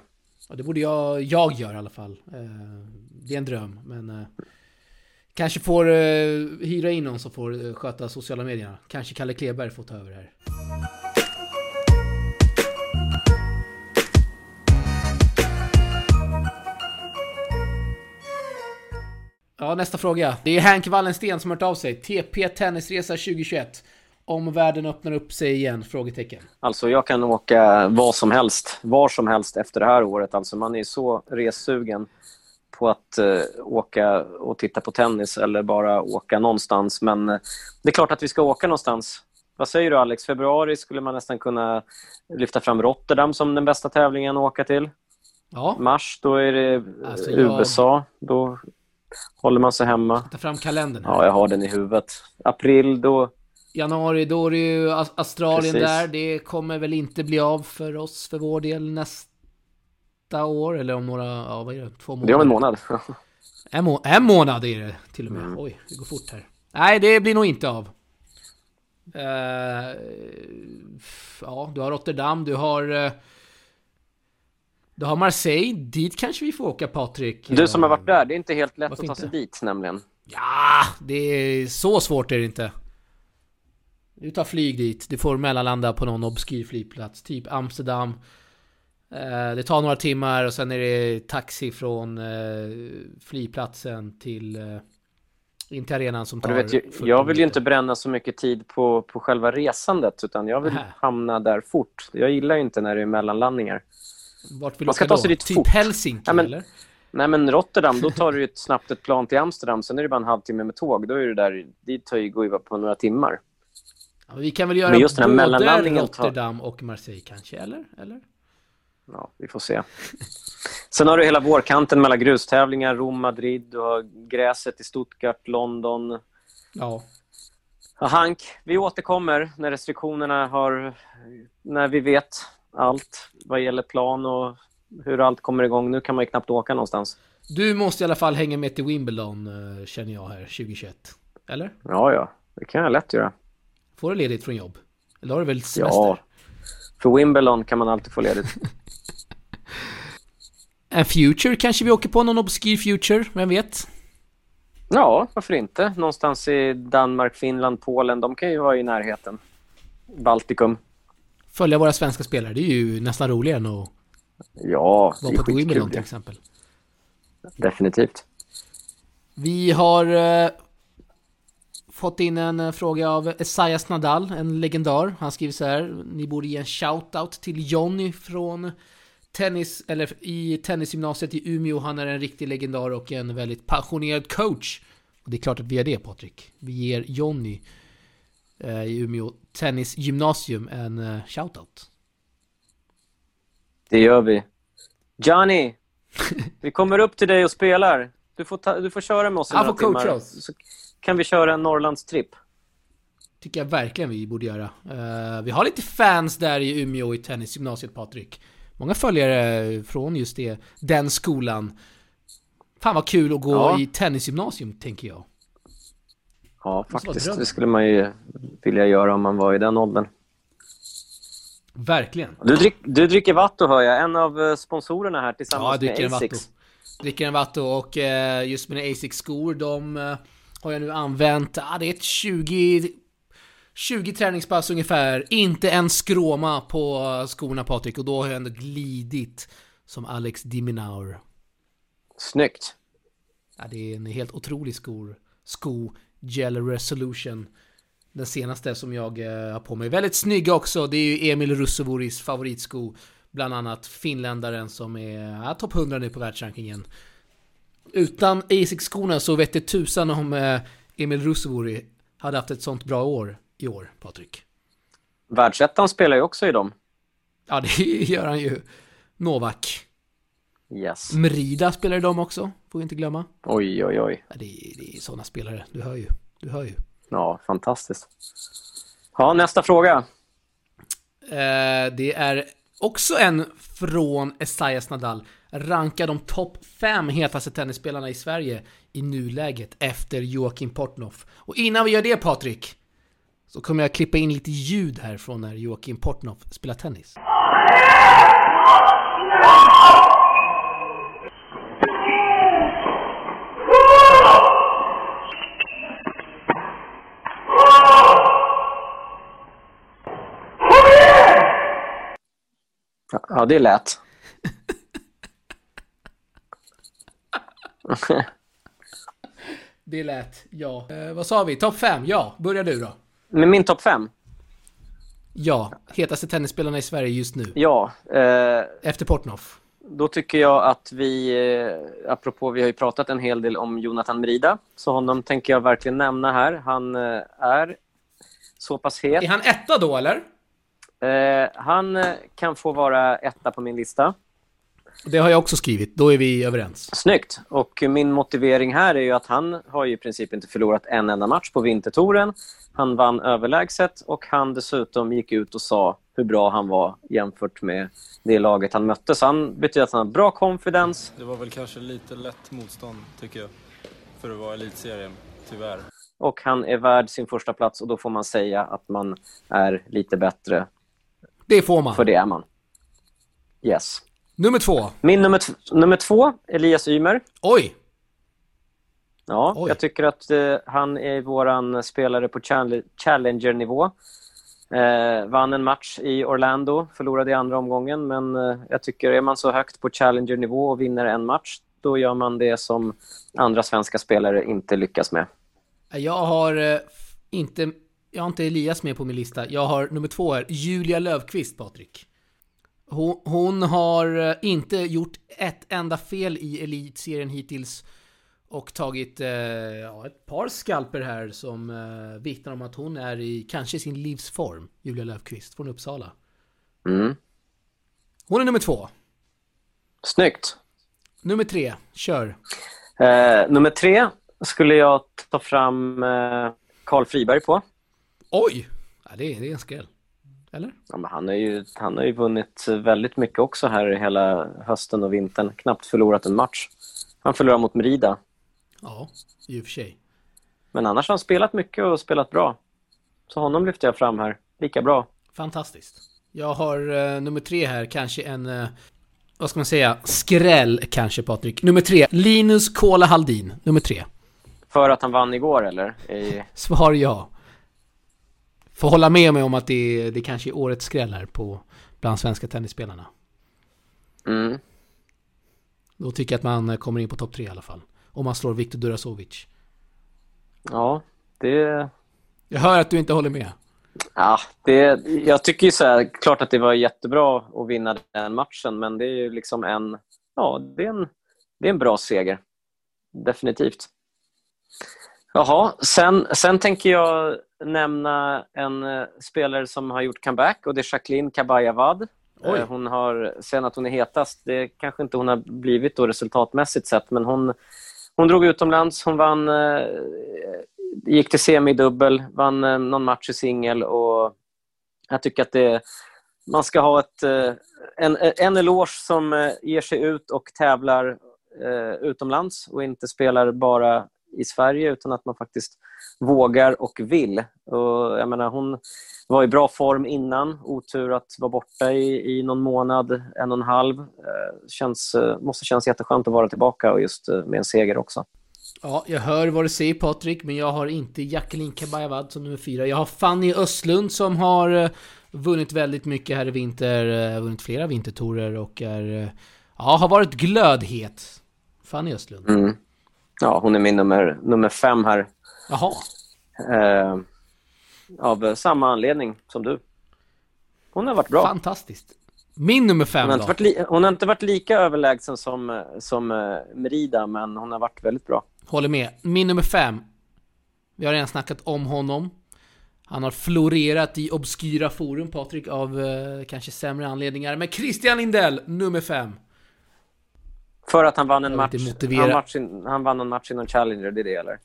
Och det borde jag, jag göra i alla fall. Eh, Det är en dröm, men eh, kanske får uh, hyra in någon som får uh, sköta sociala medierna. Kanske Kalle Kleberg får ta över det här. Ja, nästa fråga. Det är Hank Wallensten som har hört av sig. TP Tennisresa 2021. Om världen öppnar upp sig igen? Frågetecken. Alltså jag kan åka vad som helst, var som helst efter det här året. Alltså man är så ressugen på att eh, åka och titta på tennis eller bara åka någonstans. Men eh, det är klart att vi ska åka någonstans. Vad säger du Alex? Februari skulle man nästan kunna lyfta fram Rotterdam som den bästa tävlingen att åka till. Ja, Mars, då är det Alltså, jag- USA. Då håller man sig hemma. ta fram kalendern. här. Ja, jag har den i huvudet. April, då... Januari, då är det ju Aus- Australien Precis. där. Det kommer väl inte bli av för oss för vår del nästa år. Eller om några, ja vad är det? Två månader? Det är om en månad. En, må en månad är det till och med. Mm. Oj, det går fort här. Nej, det blir nog inte av. Eh, ja, du har Rotterdam, du har... eh, Du har Marseille, dit kanske vi får åka Patrik. Du som har varit där, det är inte helt lätt Varför att ta sig inte? dit nämligen. Ja, det är så svårt är det inte. Du tar flyg dit, du får mellanlanda på någon obskyr flygplats, typ Amsterdam. Eh, Det tar några timmar och sen är det taxi från eh, flygplatsen till eh, in till arenan som tar Du vet, 40 jag vill ju inte bränna så mycket tid på, på själva resandet, utan jag vill Nähä. hamna där fort. Jag gillar ju inte när det är mellanlandningar. Vart vill Man du ska ta då? sig dit Typ fort. Helsinki Ja, men- eller? Nej, men Rotterdam, då tar du ett, snabbt ett plan till Amsterdam, sen är det bara en halvtimme med tåg. Då är det där, dit tar ju, ju på några timmar. Ja, vi kan väl göra Men just den här både mellanlandningen tar- Rotterdam och Marseille kanske, eller? eller? Ja, vi får se. Sen har du hela vårkanten mellan grustävlingar, Rom, Madrid, du har gräset i Stuttgart, London. Ja. Ja, Hank, vi återkommer när restriktionerna har... När vi vet allt vad gäller plan och hur allt kommer igång. Nu kan man ju knappt åka någonstans. Du måste i alla fall hänga med till Wimbledon, eh, känner jag här, 2021. Eller? Ja, ja, det kan jag lätt göra. Får du ledigt från jobb? Eller har du väl semester? Ja, för Wimbledon kan man alltid få ledigt. En future kanske vi åker på, någon obskyr future, vem vet? Ja, varför inte? Någonstans i Danmark, Finland, Polen, de kan ju vara i närheten. Baltikum. Följa våra svenska spelare, det är ju nästan roligare än att Ja, det vara på Wimbledon till exempel. Definitivt. Vi har eh, fått in en eh, fråga av Esaias Nadal, en legendar. Han skriver så här, ni borde ge en shout-out till Jonny från tennis, eller i tennisgymnasiet i Umeå. Han är en riktig legendar och en väldigt passionerad coach. Och det är klart att vi är det Patrik. Vi ger Jonny eh, i Umeå tennisgymnasium en eh, shout-out. Det gör vi. Johnny! Vi kommer upp till dig och spelar. Du får, ta, du får köra med oss i Han några får coacha timmar. oss. Så kan vi köra en Norrlandstripp. Tycker jag verkligen vi borde göra. Eh, vi har lite fans där i Umeå i tennisgymnasiet Patrik. Många följare från just det, den skolan. Fan vad kul att gå Ja. i tennisgymnasium, tänker jag. Ja, faktiskt. Det skulle man ju vilja göra om man var i den åldern. Verkligen. Du, drick, du dricker Vatto, hör jag. En av eh, sponsorerna här Ja, tillsammans jag dricker en med Vatto. Asics. Dricker en Vatto och eh, just mina Asics-skor, de eh, har jag nu använt, ah, det är ett 20... 20 träningspass ungefär, inte en skråma på skorna Patrik och då har jag ändå glidit som Alex Diminaur. Snyggt. Ja, det är en helt otrolig skor. Sko Gel Resolution. Den senaste som jag eh, har på mig. Väldigt snygga också. Det är ju Emil Russovuris favoritsko. Bland annat finländaren som är ja, topp 100 nu på världsrankingen. Utan Asics-skorna så vet det tusan om eh, Emil Russovuri hade haft ett sånt bra år i år, Patrik. Världsettan spelar ju också i dem. Ja, det gör han ju. Novak. Yes. Merida spelar i dem också, får vi inte glömma. Oj, oj, oj. Ja, det, är, det är sådana spelare, du hör ju. Du hör ju. Ja, fantastiskt. Ja, nästa fråga. Eh, det är också en från Esaias Nadal. Ranka de topp 5 hetaste tennisspelarna i Sverige i nuläget efter Joakim Portnoff. Och innan vi gör det Patrik, så kommer jag klippa in lite ljud här från när Joakim Portnoff spelar tennis. Ja, det lät. Det lät, ja. Eh, vad sa vi? Topp fem? Ja, börja du då. Med min topp fem? Ja, hetaste tennisspelarna i Sverige just nu. Ja, eh, Efter Portnoff. då tycker jag att vi, eh, apropå vi har ju pratat en hel del om Jonathan Merida, så honom tänker jag verkligen nämna här. Han eh, är så pass het. Är han etta då eller? Eh, han eh, kan få vara etta på min lista. Det har jag också skrivit, då är vi överens. Snyggt! Och min motivering här är ju att han har ju i princip inte förlorat en enda match på vintertouren. Han vann överlägset och han dessutom gick ut och sa hur bra han var jämfört med det laget han mötte. Så han betyder att han har bra confidence Det var väl kanske lite lätt motstånd, tycker jag. För att vara elitserien, tyvärr. och han är värd sin första plats och då får man säga att man är lite bättre, Det får man. för det är man. Yes. Nummer två. Min nummer, nummer två, Elias Ymer. Oj! Ja, Oj. jag tycker att eh, han är våran spelare på chall- Challenger-nivå. Eh, vann en match i Orlando, förlorade i andra omgången, men eh, jag tycker är man så högt på Challenger-nivå och vinner en match, då gör man det som andra svenska spelare inte lyckas med. Jag har eh, inte, jag har inte Elias med på min lista. Jag har nummer två här, Julia Lövqvist, Patrik. Hon, hon har eh, inte gjort ett enda fel i elitserien hittills och tagit eh, ja, ett par skalper här som eh, vittnar om att hon är i kanske sin livsform, Julia Lövqvist från Uppsala. Mm. Hon är nummer två. Snyggt! Nummer tre, kör. Eh, nummer tre skulle jag ta fram eh, Carl Friberg på. Oj! Ja, det, är, det är en skräll. Eller? Ja, men han, har ju, han har ju vunnit väldigt mycket också här hela hösten och vintern. Knappt förlorat en match. Han förlorade mot Merida. Ja, i och för sig. Men annars har han spelat mycket och spelat bra. Så honom lyfter jag fram här. Lika bra. Fantastiskt. Jag har eh, nummer tre här, kanske en... Eh, vad ska man säga? Skräll kanske, Patrik. Nummer tre, Linus Kola Haldin. Nummer tre. För att han vann igår, eller? I... Svar ja. Får hålla med mig om att det, det kanske är årets skräll här på, bland svenska tennisspelarna. Mm. Då tycker jag att man kommer in på topp tre i alla fall. Om man slår Viktor Durasovic. Ja, det... Jag hör att du inte håller med. Ja, det... Jag tycker ju så här, klart att det var jättebra att vinna den matchen, men det är ju liksom en... Ja, det är en, det är en bra seger. Definitivt. Jaha, sen, sen tänker jag nämna en eh, spelare som har gjort comeback och det är Jacqueline Kabayavad. Oj. Eh, Hon har, sen att hon är hetast, det kanske inte hon har blivit då resultatmässigt sett, men hon, hon drog utomlands, hon vann, eh, gick till semi-dubbel, vann någon match i singel och jag tycker att det, man ska ha ett, en, en eloge som ger sig ut och tävlar utomlands och inte spelar bara i Sverige utan att man faktiskt vågar och vill. Och jag menar, hon var i bra form innan. Otur att vara borta i, i någon månad, en och en halv. Eh, känns, eh, måste kännas jätteskönt att vara tillbaka och just eh, med en seger också. Ja, jag hör vad du säger Patrik, men jag har inte Jacqueline Kabayavad som nummer fyra. Jag har Fanny Östlund som har vunnit väldigt mycket här i vinter, vunnit flera vintertorer och är, ja, har varit glödhet. Fanny Östlund. Mm. Ja, hon är min nummer, nummer fem här. Jaha, Eh, av samma anledning som du. Hon har varit bra. fantastiskt. Min nummer fem Hon har, då? inte varit li- hon har inte varit lika överlägsen som, som eh, Merida, men hon har varit väldigt bra. Håller med. Min nummer fem. Vi har redan snackat om honom. Han har florerat i obskyra forum, Patrik, av eh, kanske sämre anledningar. Men Christian Lindell, nummer fem. För att han vann en match. Han, match in, han vann en match i någon Challenger, det är det eller?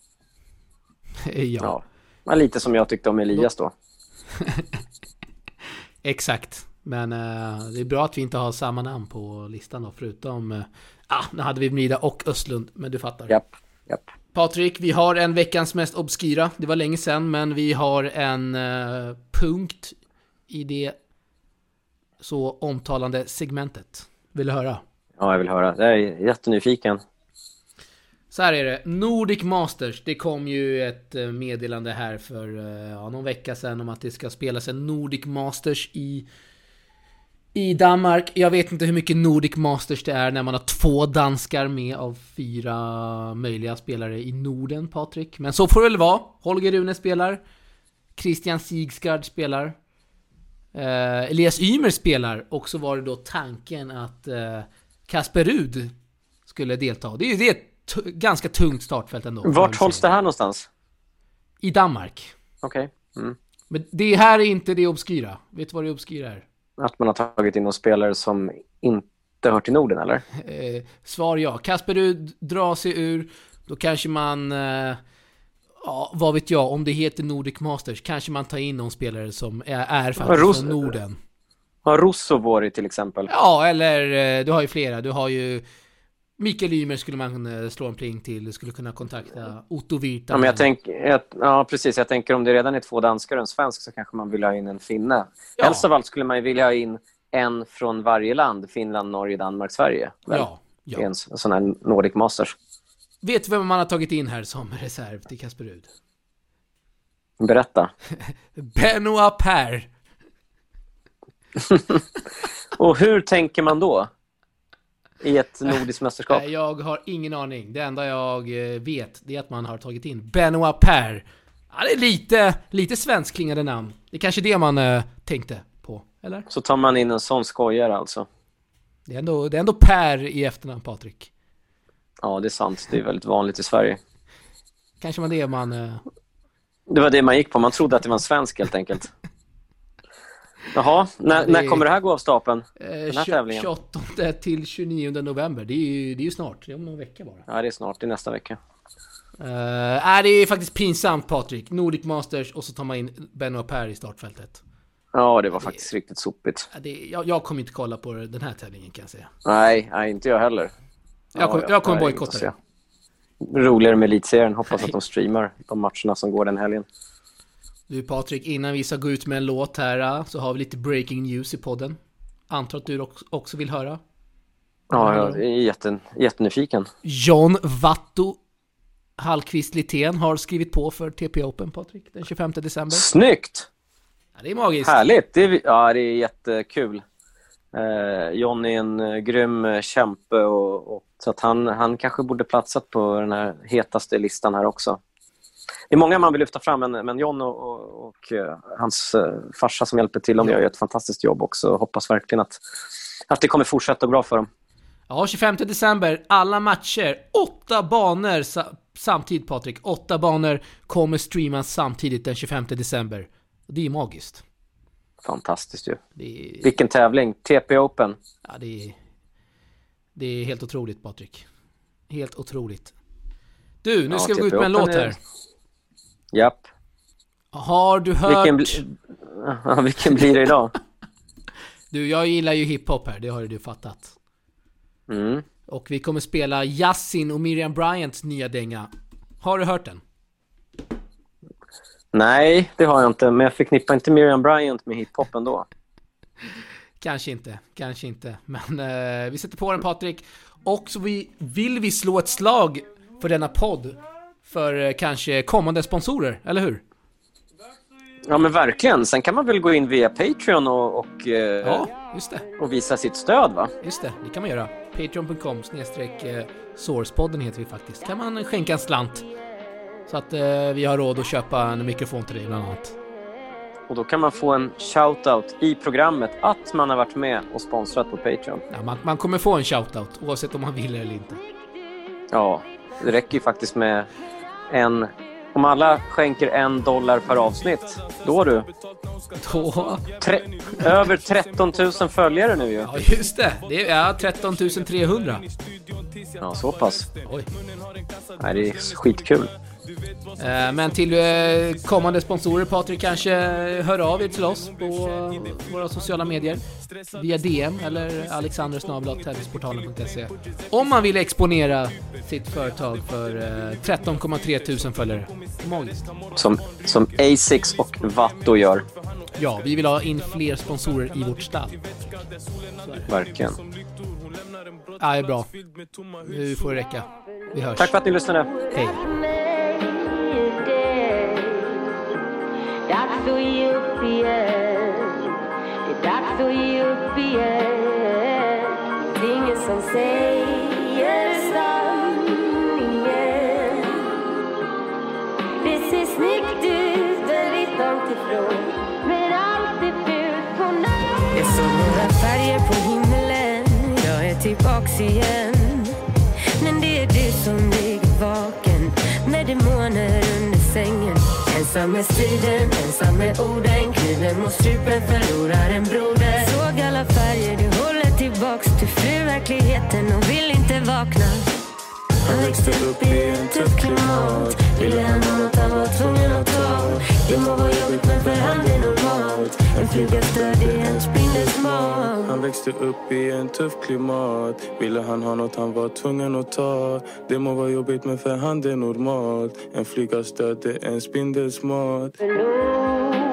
ja, Ja. Lite som jag tyckte om Elias då. exakt. Men eh, det är bra att vi inte har samma namn på listan då, förutom... Eh, ah, nu hade vi Mrida och Östlund, men du fattar. Japp, japp. Patrik, vi har en veckans mest obskyra. Det var länge sedan, men vi har en eh, punkt i det så omtalande segmentet. Vill du höra? Ja, jag vill höra. Jag är jättenyfiken. Så här är det, Nordic Masters, det kom ju ett eh, meddelande här för eh, ja, någon vecka sedan om att det ska spelas en Nordic Masters i i Danmark. Jag vet inte hur mycket Nordic Masters det är när man har två danskar med av fyra möjliga spelare i Norden, Patrik. Men så får det väl vara. Holger Rune spelar. Christian Sigsgaard spelar. Eh, Elias Ymer spelar. Och så var det då tanken att eh, Kasper Rud skulle delta. Det är ju det är ett ganska tungt startfält ändå. Vart hålls det här någonstans? I Danmark. Okej. Mm. Men det här är inte det obskyra. Vet du vad det obskyra är? Att man har tagit in någon spelare som inte hör till Norden, eller? Eh, svar ja. Kasper Rud drar sig ur. Då kanske man... Eh, ja, vad vet jag. Om det heter Nordic Masters kanske man tar in någon spelare som är, är faktiskt Ros- från Norden. Har Russo varit till exempel? Ja, eller eh, du har ju flera. Du har ju... Mikael Ymer skulle man slå en pling till. Du skulle kunna kontakta Otto Virtanen. Ja, jag tänk, jag, ja, precis. Jag tänker om det redan är två danskar och en svensk så kanske man vill ha in en finne. Ja. Helst av allt skulle man ju vilja ha in en från varje land. Finland, Norge, Danmark, Sverige. väl? Ja, ja. en s- sån här Nordic Masters. Vet du vem man har tagit in här som reserv till Kasper Rud? Berätta. Benoit Per. Och hur tänker man då? I ett nordiskt mästerskap? Jag har ingen aning. Det enda jag eh, vet, det är att man har tagit in Benoit Per. Ja, det är lite, lite svenskklingande namn. Det är kanske det man eh, tänkte på, eller? Så tar man in en sån skojare alltså. Det är, ändå, det är ändå Per i efternamn, Patrik. Ja, det är sant. Det är väldigt vanligt i Sverige. Kanske var det man... Eh, Det var det man gick på. Man trodde att det var en svensk helt enkelt. Jaha, när, det- när kommer det här gå av stapeln? eh, Den här tjo- tävlingen? 28 till 29 november. Det är ju, det är ju snart. Det är om någon vecka bara. Ja, det är snart. Det är nästa vecka. Uh, är det är faktiskt pinsamt, Patrik. Nordic Masters och så tar man in Benoit Per i startfältet. Ja, det var faktiskt riktigt sopigt. Det, jag, jag kommer inte kolla på den här tävlingen kan jag säga. Nej, nej inte jag heller. Jag kommer- jag kommer nej, bojkotta se. Roligare med Elitserien. Hoppas att de streamar de matcherna som går den helgen. Du Patrik, innan vi ska gå ut med en låt här eh, så har vi lite breaking news i podden. Antar att du också- vill höra? Ja, jag är jätte, jättenyfiken. John Vatto Hallqvist Litén har skrivit på för TP Open, Patrik, den 25 december. Snyggt! Ja, det är magiskt. Härligt! Det är, ja, det är jättekul. Eh, John är en eh, grym eh, kämpe och, och, så att han, han kanske borde platsat på den här hetaste listan här också. Det är många man vill lyfta fram, men, men John och, och, och eh, hans eh, farsa som hjälper till, de gör ju ett fantastiskt jobb också. Hoppas verkligen att, att det kommer fortsätta bra för dem. Ja, 25 december, alla matcher, åtta banor sa- samtidigt Patrik. Åtta banor kommer streamas samtidigt den 25 december. Det är magiskt. Fantastiskt ju. Är, Vilken tävling! TP Open. ja, det är, det är helt otroligt Patrik. Helt otroligt. Du, nu Ja, ska vi gå ut med en låt är- här. Japp. Har du hört... Vilken, bli, ja, vilken blir det idag? Du, jag gillar ju hiphop här, det har ju du fattat. Mm. Och vi kommer spela Yasin och Miriam Bryants nya dänga. Har du hört den? Nej, det har jag inte. Men jag förknippar inte Miriam Bryant med hiphop ändå. Kanske inte, kanske inte. Men eh, vi sätter på den Patrik. Och så vi, vill vi slå ett slag för denna podd. För eh, kanske kommande sponsorer, eller hur? Ja, men verkligen. Sen kan man väl gå in via Patreon och, och, eh, Ja, och visa sitt stöd, va? Just det, det kan man göra. Patreon.com snedstreck eh, Sourcepodden heter vi faktiskt. Kan man skänka en slant. Så att eh, vi har råd att köpa en mikrofon till dig bland annat. Och då kan man få en shout-out i programmet att man har varit med och sponsrat på Patreon. Ja, man, man kommer få en shoutout oavsett om man vill eller inte. Ja, det räcker ju faktiskt med en... Om alla skänker en dollar per avsnitt, då du. Då... Tre, över 13 000 följare nu ju. Ja, just det. Det är ja, 13 300. Ja, så pass. Oj. Nej, det är skitkul. Eh, Men till eh, kommande sponsorer, Patrik, kanske hör av er till oss på eh, våra sociala medier. Via DM eller alexandersnabel.tennisportalen.se Om man vill exponera sitt företag för eh, 13,3 tusen följare. Magiskt. Som, som Asics och Vatto gör. Ja, vi vill ha in fler sponsorer i vårt stall. Verkligen. Ja, det är bra. Nu får det räcka. Vi hörs. Tack för att ni lyssnade. Hej. Dags att ge upp igen. Det är dags att ge upp igen. Det är ingen som säger sanningen. Det ser snyggt ut väldigt långt ifrån. Men allt är fult på natt. Jag såg några färger på himlen. Jag är tillbaks igen. Men det är du som ligger vaken med demoner under sängen. Ensam med striden, ensam med orden. Kniven mot strupen, förlorar en broder. Såg alla färger, du håller tillbaks. Du flyr verkligheten och vill inte vakna. Han växte upp i en tuff klimat. Ville han ha något han var tvungen att ta. Det må vara jobbigt men för han är normalt. En flugas död är en spindels mat. Han växte upp i en tuff klimat Ville han ha något han var tvungen att ta Det må vara jobbigt men för han det är normalt En flygas död är en spindels mat förlorat